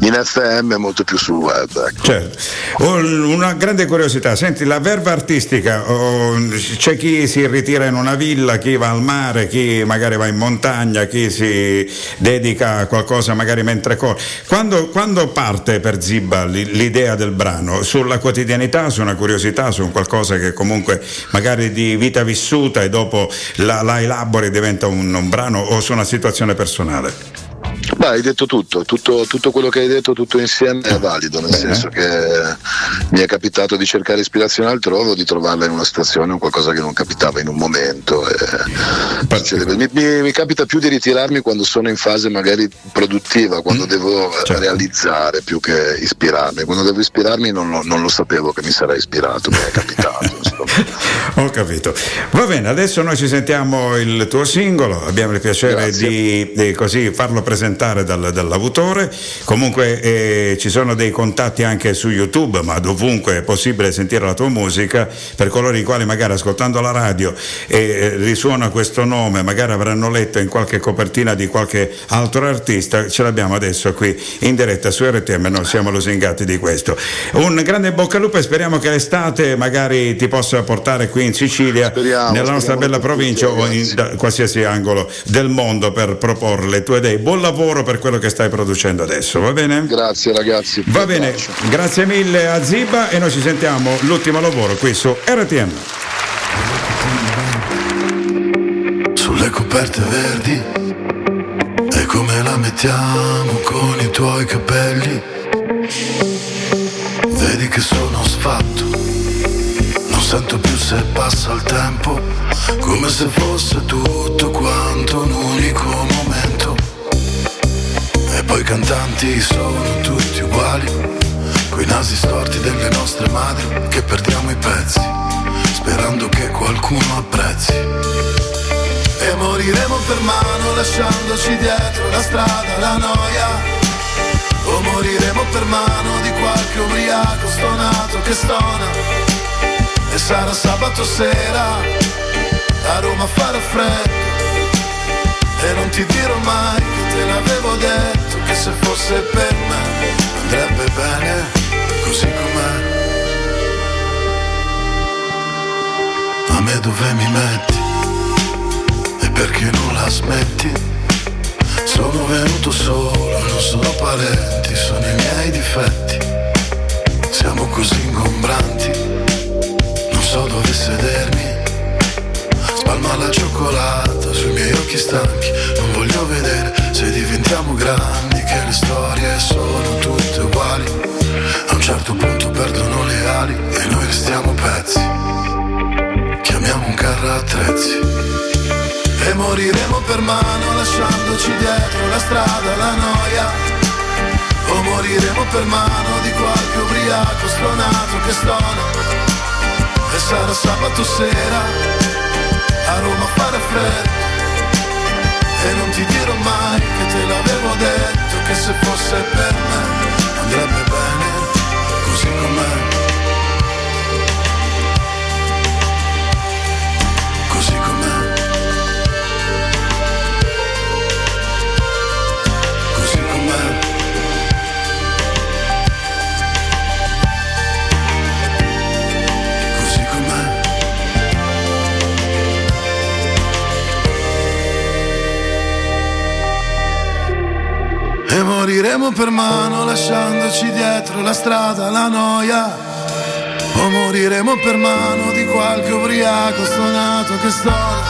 in FM molto più sul web. ecco. Certo. Un- Una grande curiosità, senti, la verva artistica, oh, c'è chi si ritira in una villa, chi va al mare, chi magari va in montagna, chi si dedica a qualcosa magari mentre corre. Quando, quando parte per Zibba l'idea del brano? Sulla quotidianità, su una curiosità, su qualcosa che comunque magari di vita vissuta e dopo la, la elabori diventa un, un brano o su una situazione personale? Beh, hai detto tutto, tutto, tutto quello che hai detto, tutto insieme è valido, nel senso che mi è capitato di cercare ispirazione altrove o di trovarla in una situazione o qualcosa che non capitava in un momento. e succedeva. Mi, mi- mi capita più di ritirarmi quando sono in fase magari produttiva, quando devo eh, realizzare più che ispirarmi. Quando devo ispirarmi non lo, non lo sapevo che mi sarei ispirato, mi è capitato. Ho capito. Va bene, adesso noi ci sentiamo il tuo singolo, abbiamo il piacere di, di così farlo presentare dal- dall'autore. Comunque eh, ci sono dei contatti anche su YouTube, ma dovunque è possibile sentire la tua musica, per coloro i quali magari ascoltando la radio eh, risuona questo nome, magari avranno letto in qualche copertina di qualche altro artista, ce l'abbiamo adesso qui in diretta su RTM, noi siamo lusingati di questo. Un grande bocca al lupo e speriamo che l'estate magari ti possa portare qui in Sicilia, nella nostra speriamo bella provincia o in da qualsiasi angolo del mondo per proporre le tue idee. Buon lavoro per quello che stai producendo adesso, va bene? Grazie ragazzi. Va bene, grazie mille a Ziba e noi ci sentiamo l'ultimo lavoro qui su RTM. sulle coperte verdi e come la mettiamo con i tuoi capelli vedi che sono sfatto non sento più se passa il tempo come se fosse tutto quanto un unico momento poi i cantanti sono tutti uguali coi nasi storti delle nostre madri che perdiamo i pezzi sperando che qualcuno apprezzi e moriremo per mano lasciandoci dietro la strada, la noia. O moriremo per mano di qualche ubriaco stonato che stona. E sarà sabato sera, a Roma a fare freddo. E non ti dirò mai che te l'avevo detto, se fosse per me andrebbe bene così com'è. A me dove mi metti? E perché non la smetti? Sono venuto solo, non sono parenti, sono i miei difetti. Siamo così ingombranti, non so dove sedermi. Spalma la cioccolata sui miei occhi stanchi, non voglio vedere se diventiamo grandi, che le storie sono tutte uguali. A un certo punto perdono le ali e noi restiamo pezzi. Chiamiamo un carro attrezzi. E moriremo per mano lasciandoci dietro la strada, la noia. O moriremo per mano di qualche ubriaco stonato che stona. E sarà sabato sera a Roma fare freddo. E non ti dirò mai che te l'avevo detto, che se fosse per me andrebbe moriremo per mano lasciandoci dietro la strada, la noia. O moriremo per mano di qualche ubriaco stonato che stona.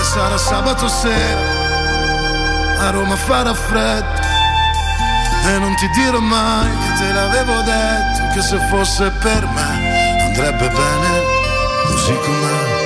E sarà sabato sera a Roma a fare freddo. E non ti dirò mai che te l'avevo detto, che se fosse per me andrebbe bene così com'è.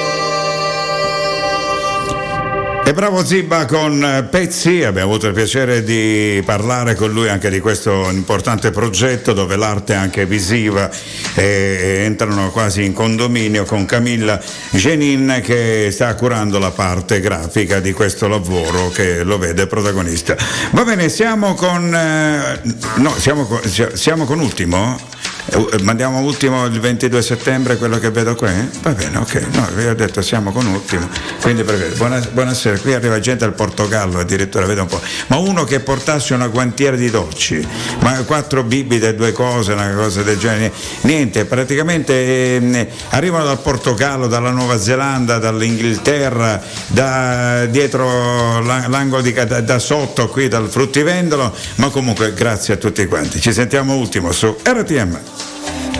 E bravo Zibba con eh, Pezzi, abbiamo avuto il piacere di parlare con lui anche di questo importante progetto dove l'arte è anche visiva e entrano quasi in condominio con Camilla Genin che sta curando la parte grafica di questo lavoro che lo vede protagonista. Va bene, siamo con... eh, no, siamo con, siamo con Ultimo? Eh, Mandiamo ultimo il 22 settembre quello che vedo qui? Va bene, ok, no, vi ho detto siamo con ultimo. Quindi per- buona- buonasera, qui arriva gente dal Portogallo addirittura, vedo un po'. Ma uno che portasse una guantiera di dolci, ma quattro bibite, due cose, una cosa del genere. Niente, praticamente ehm, arrivano dal Portogallo, dalla Nuova Zelanda, dall'Inghilterra, da dietro la- l'angolo di da, da sotto qui dal fruttivendolo, ma comunque grazie a tutti quanti. Ci sentiamo ultimo su RTM.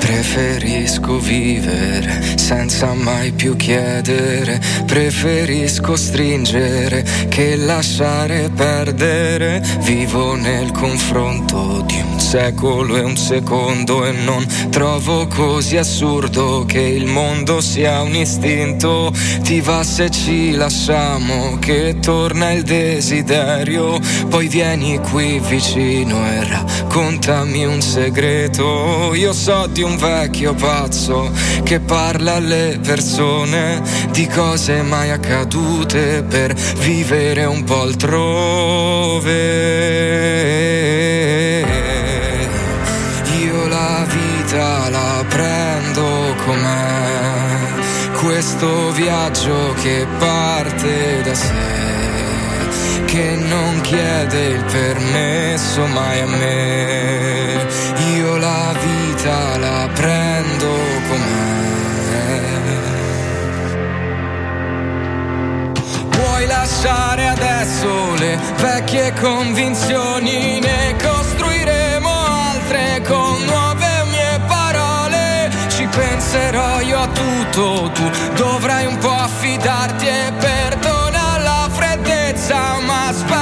Preferisco vivere senza mai più chiedere, preferisco stringere che lasciare perdere. Vivo nel confronto di un secolo e un secondo e non trovo così assurdo che il mondo sia un istinto. Ti va se ci lasciamo che torna il desiderio, poi vieni qui vicino e raccontami un segreto. Io so di un vecchio pazzo che parla alle persone di cose mai accadute per vivere un po' altrove. Io la vita la prendo com'è, questo viaggio che parte da sé, che non chiede il permesso mai a me. Io la vita la lasciare adesso le vecchie convinzioni, ne costruiremo altre con nuove mie parole. Ci penserò io a tutto, tu dovrai un po' affidarti e perdona la freddezza, ma spero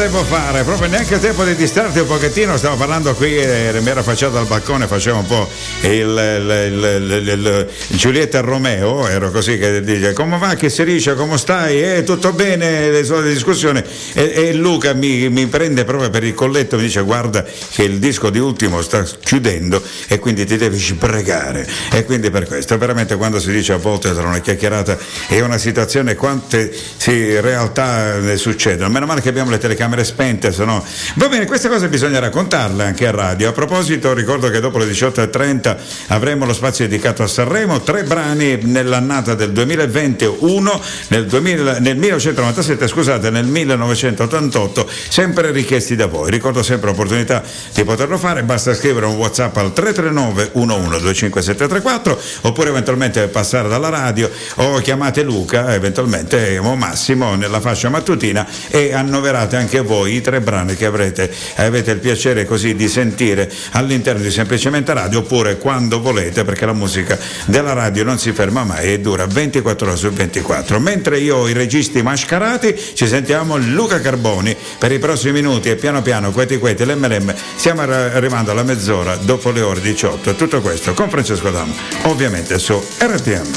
Devo fare? Proprio neanche il tempo di distrarti un pochettino, stavo parlando qui, eh, mi ero affacciato al balcone, facevo un po' il, il- il- il- Giulietta Romeo, ero così che dice come va, che si dice, come stai? Eh, tutto bene, le solite discussioni. E, e Luca mi, mi prende proprio per il colletto, mi dice guarda che il disco di ultimo sta chiudendo e quindi ti devi pregare. E quindi per questo, veramente quando si dice a volte tra una chiacchierata e una situazione, quante sì, realtà ne succedono. Meno male che abbiamo le telecamere spente, se no. Va bene, queste cose bisogna raccontarle anche a radio. A proposito, ricordo che dopo le 18.30 avremo lo spazio dedicato a Sanremo, tre brani nell'annata del 2021, nel, 2000 nel 1997, scusate, nel 1988, sempre richiesti da voi. Ricordo sempre l'opportunità di poterlo fare, basta scrivere un WhatsApp al 339 1125734 oppure eventualmente passare dalla radio o chiamate Luca, eventualmente o Massimo nella fascia mattutina e annoverate anche voi i tre brani che avrete, avete il piacere così di sentire all'interno di Semplicemente Radio oppure quando volete perché la musica della radio non si ferma mai e dura 24 ore su 24. Mentre io ho i registi mascherati ci sentiamo Luca Carboni per i prossimi minuti e piano piano queti queti l'MLM stiamo arri- arrivando alla mezz'ora dopo le ore 18 tutto questo con Francesco Damo ovviamente su RTM.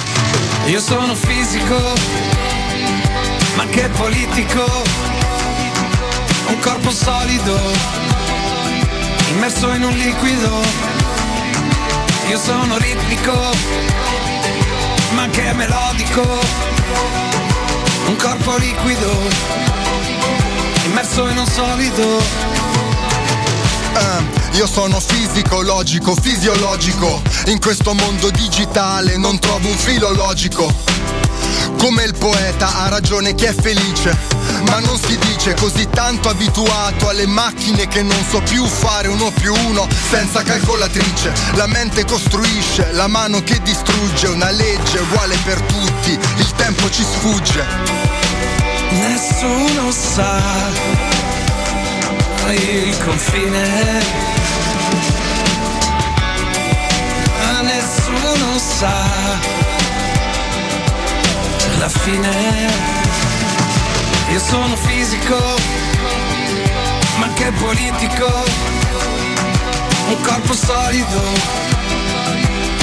Io sono fisico, ma che politico, un corpo solido, immerso in un liquido. Io sono ritmico, ma che melodico, un corpo liquido, immerso in un solido. Eh, io sono fisico, logico, fisiologico. In questo mondo digitale non trovo un filo logico. Come il poeta ha ragione chi è felice, ma non si dice così tanto abituato alle macchine che non so più fare uno più uno senza calcolatrice. La mente costruisce, la mano che distrugge, una legge uguale per tutti, il tempo ci sfugge. Nessuno sa il confine. Ma Nessuno sa la fine. Io sono fisico, ma che politico. Un corpo solido,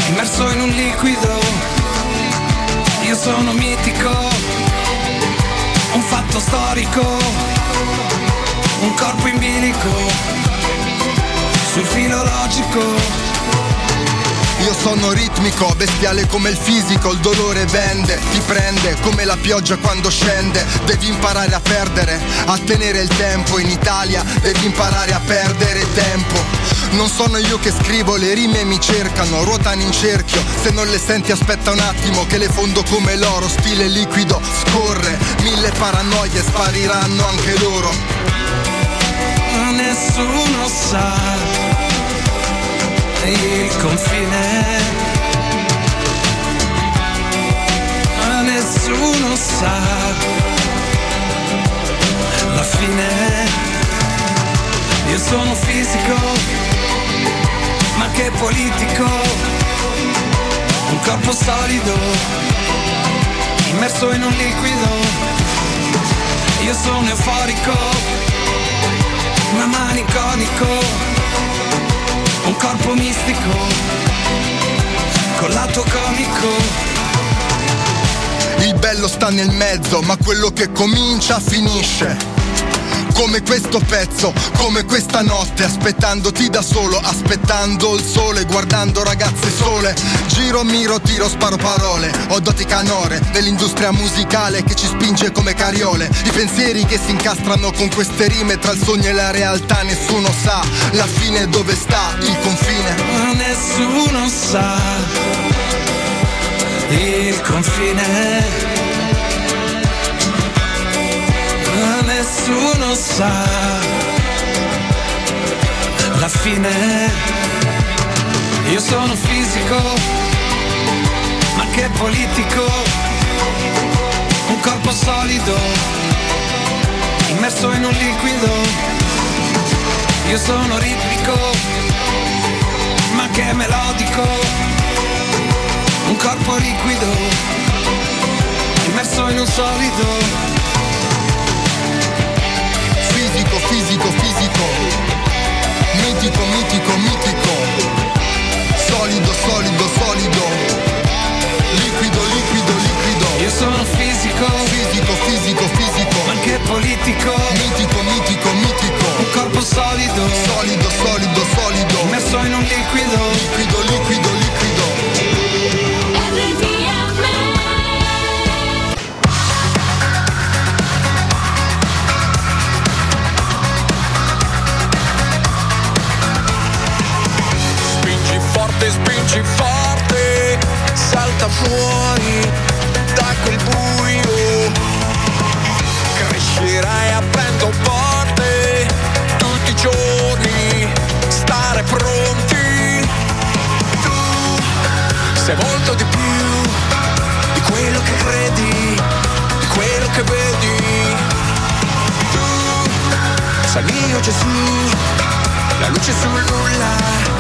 immerso in un liquido. Io sono mitico, un fatto storico, un corpo in bilico, sul filo logico. Io sono ritmico, bestiale come il fisico, il dolore vende, ti prende come la pioggia quando scende, devi imparare a perdere, a tenere il tempo, in Italia devi imparare a perdere tempo. Non sono io che scrivo, le rime mi cercano, ruotano in cerchio, se non le senti aspetta un attimo che le fondo come l'oro, stile liquido, scorre, mille paranoie spariranno anche loro. Nessuno sa il confine. Ma nessuno sa la fine. Io sono fisico, ma che politico. Un corpo solido, immerso in un liquido. Io sono euforico, ma maniconico un corpo mistico, con lato comico. Il bello sta nel mezzo, ma quello che comincia finisce. Come questo pezzo, come questa notte, aspettandoti da solo, aspettando il sole, guardando ragazze sole. Giro, miro, tiro, sparo parole. Ho doti canore dell'industria musicale che ci spinge come cariole. I pensieri che si incastrano con queste rime tra il sogno e la realtà, nessuno sa la fine dove sta il confine. Ma nessuno sa il confine. Nessuno sa la fine. Io sono fisico, ma che politico. Un corpo solido, immerso in un liquido. Io sono ritmico, ma che melodico. Un corpo liquido, immerso in un solido. Fisico, fisico, fisico. Mitico, mitico, mitico. Solido, solido, solido. Liquido, liquido, liquido. Io sono fisico, fisico, fisico, fisico. ma che politico. Mitico, mitico, mitico. Un corpo solido, Solido, solido, solido. immerso in un liquido. Liquido, liquido, liquido. Fuori da quel buio. Crescerai aprendo porte tutti i giorni, stare pronti. Tu sei molto di più di quello che credi, di quello che vedi. Tu sei mio Gesù, la luce sul nulla,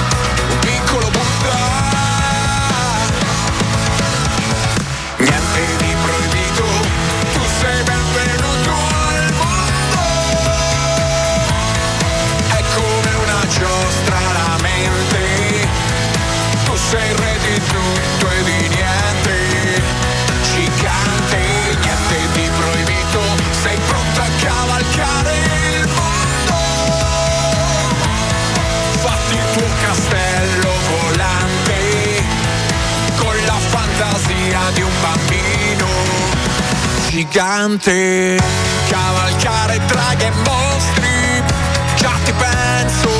sei re di tutto e di niente. Gigante, niente di proibito, sei pronto a cavalcare il mondo. Fatti il tuo castello volante con la fantasia di un bambino gigante. Cavalcare draghi e mostri, già ti penso,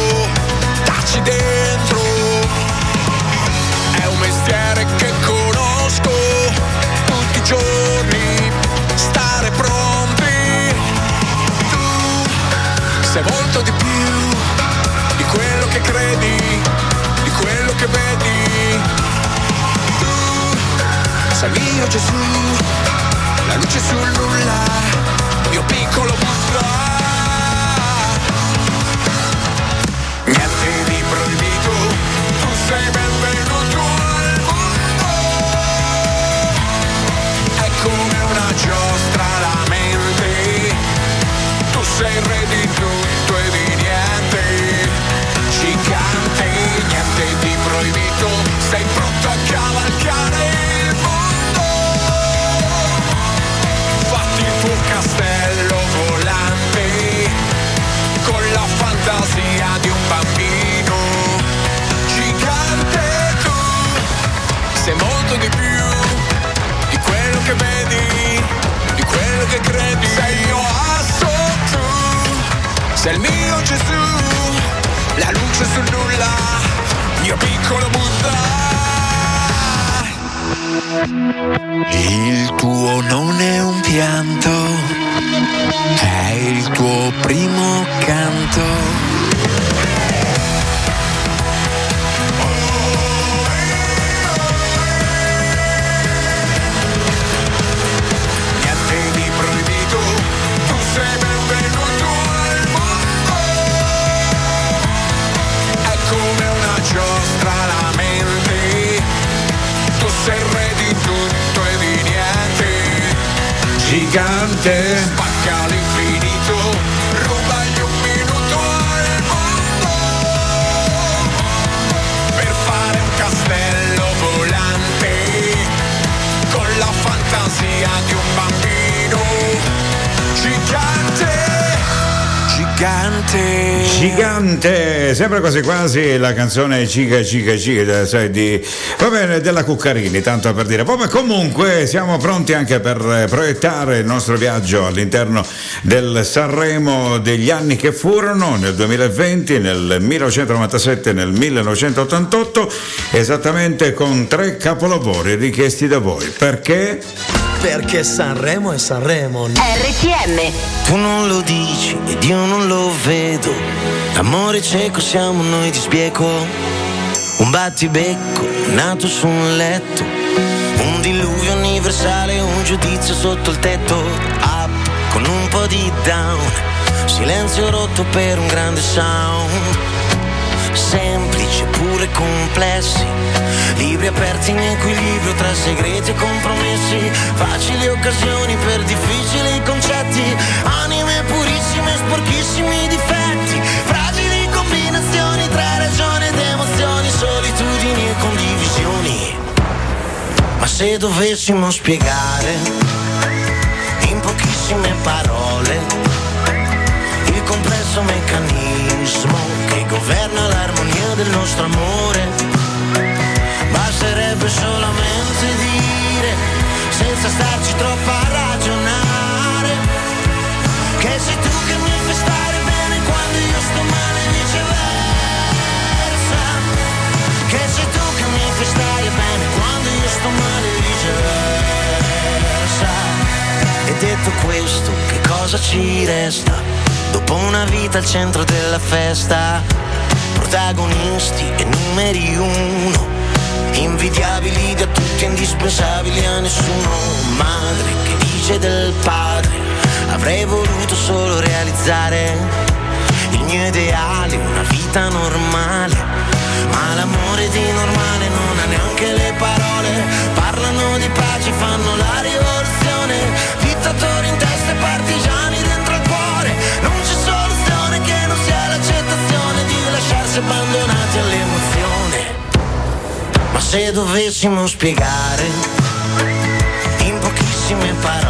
taci dentro. Molto di più di quello che credi, di quello che vedi. Tu sei mio Gesù, la luce sul nulla, mio piccolo Buddha. Niente di proibito, tu sei benvenuto al mondo. È come una giostra la mente, tu sei il re di proibito, sei pronto a cavalcare il mondo. Fatti il tuo castello volante, con la fantasia di un bambino. Gigante tu, sei molto di più di quello che vedi, di quello che credi. Sei io asso tu, sei il mio Gesù, la luce sul nulla, mio piccolo Buddha. Il tuo non è un pianto, è il tuo primo canto. Gigante. Gigante. Gigante, sembra quasi quasi la canzone Ciga Ciga Ciga, sai, di, va bene, della Cuccarini, tanto per dire. Poi comunque siamo pronti anche per proiettare il nostro viaggio all'interno del Sanremo degli anni che furono, nel 2020, nel 1997 e nel 1988, esattamente con tre capolavori richiesti da voi. Perché? Perché Sanremo è Sanremo. RTM Tu non lo dici ed io non lo vedo. L'amore cieco siamo noi di sbieco. Un battibecco nato su un letto. Un diluvio universale, un giudizio sotto il tetto. Up con un po' di down. Silenzio rotto per un grande sound. Semplici eppure complessi. Libri aperti in equilibrio tra segreti e compromessi. Facili occasioni per difficili concetti. Anime purissime, sporchissimi difetti. Fragili combinazioni tra ragione ed emozioni. Solitudini e condivisioni. Ma se dovessimo spiegare in pochissime parole nostro amore. Basterebbe solamente dire, senza starci troppo a ragionare, che sei tu che mi fai stare bene quando io sto male e viceversa. Che sei tu che mi fai stare bene quando io sto male e viceversa. E detto questo, che cosa ci resta? Dopo una vita al centro della festa protagonisti e numeri uno, invidiabili da tutti, indispensabili a nessuno, madre che dice del padre, avrei voluto solo realizzare il mio ideale, una vita normale, ma l'amore di normale non ha neanche le parole, parlano di pace, fanno la rivoluzione, dittatori in testa e partigiani abbandonati all'emozione. Ma se dovessimo spiegare in pochissime parole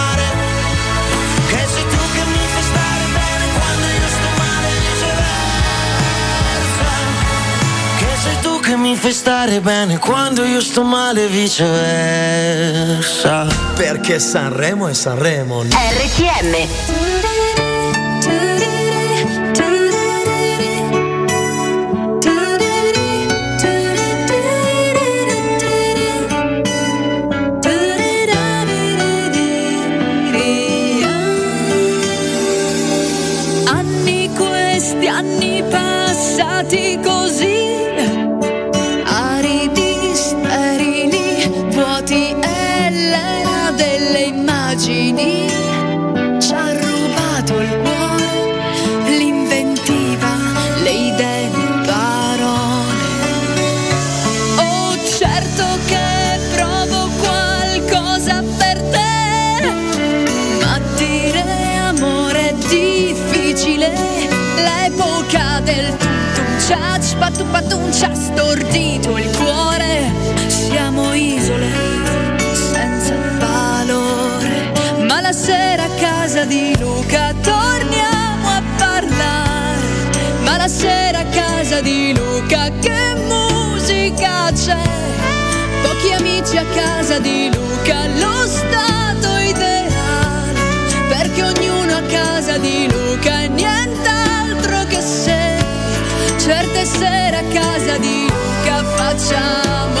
mi fai stare bene quando io sto male viceversa. Perché Sanremo è Sanremo. RTM. anni passati così non ci ha stordito il cuore, siamo isole senza valore, ma la sera a casa di Luca torniamo a parlare, ma la sera a casa di Luca che musica c'è, pochi amici a casa di Luca lo stanno time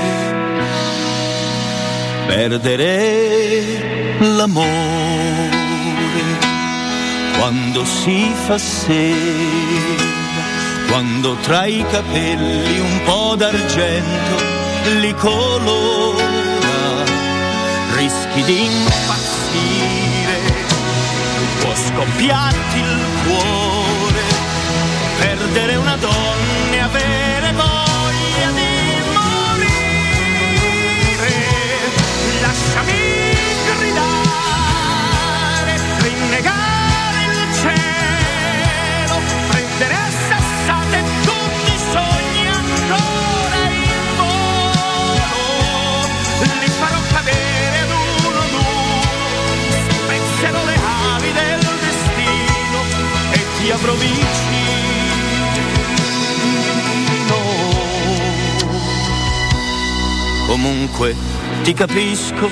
perdere l'amore quando si fa sera, quando tra i capelli un po' d'argento li colora, rischi di impazzire, può scoppiarti il ti avrò. Comunque ti capisco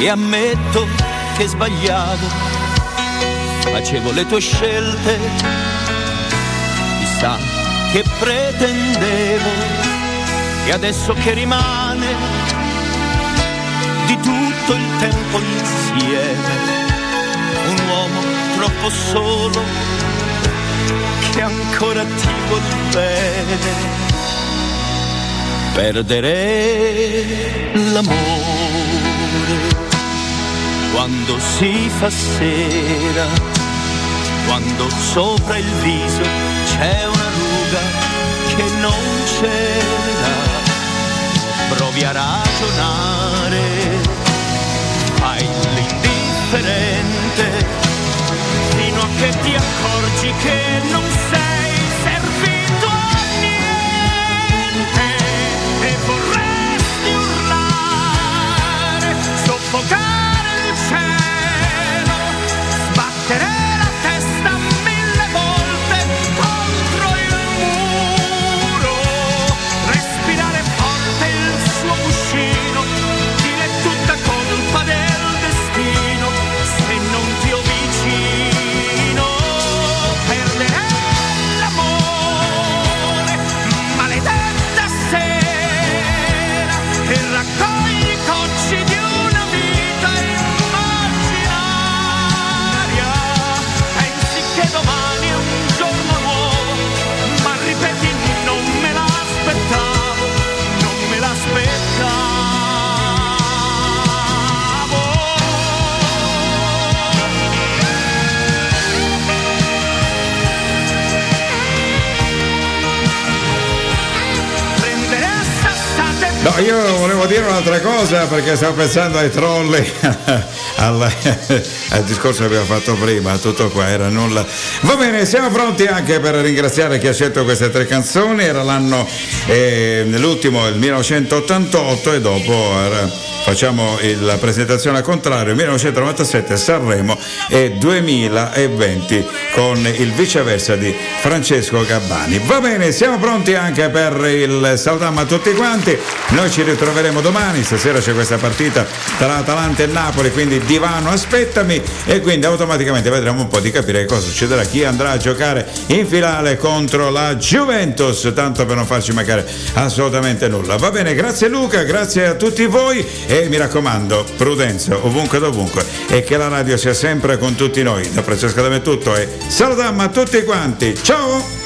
e ammetto che sbagliavo, facevo le tue scelte, chissà che pretendevo e adesso che rimane di tutto il tempo insieme, troppo solo che ancora ti vuol bene perdere l'amore quando si fa sera, quando sopra il viso c'è una ruga che non c'era. Provi a ragionare, fai l'indifferente, che ti accorgi che non sei servito a niente e vorresti urlare, soffocare No, io volevo dire un'altra cosa perché stavo pensando ai trolley, al, al discorso che abbiamo fatto prima, tutto qua era nulla. Va bene, siamo pronti anche per ringraziare chi ha scelto queste tre canzoni, era l'anno, eh, l'ultimo, il 1988 e dopo era- facciamo il- la presentazione al contrario, 1997 Sanremo e 2020 con il viceversa di Francesco Gabbani. Va bene, siamo pronti anche per il salutiamo a tutti quanti. Noi ci ritroveremo domani, stasera c'è questa partita tra Atalanta e Napoli, quindi divano aspettami e quindi automaticamente vedremo un po' di capire cosa succederà, chi andrà a giocare in finale contro la Juventus, tanto per non farci mancare assolutamente nulla. Va bene, grazie Luca, grazie a tutti voi e mi raccomando, prudenza ovunque dovunque e che la radio sia sempre con tutti noi. Da Francesco D'Ame è tutto e salutiamo a tutti quanti. Ciao!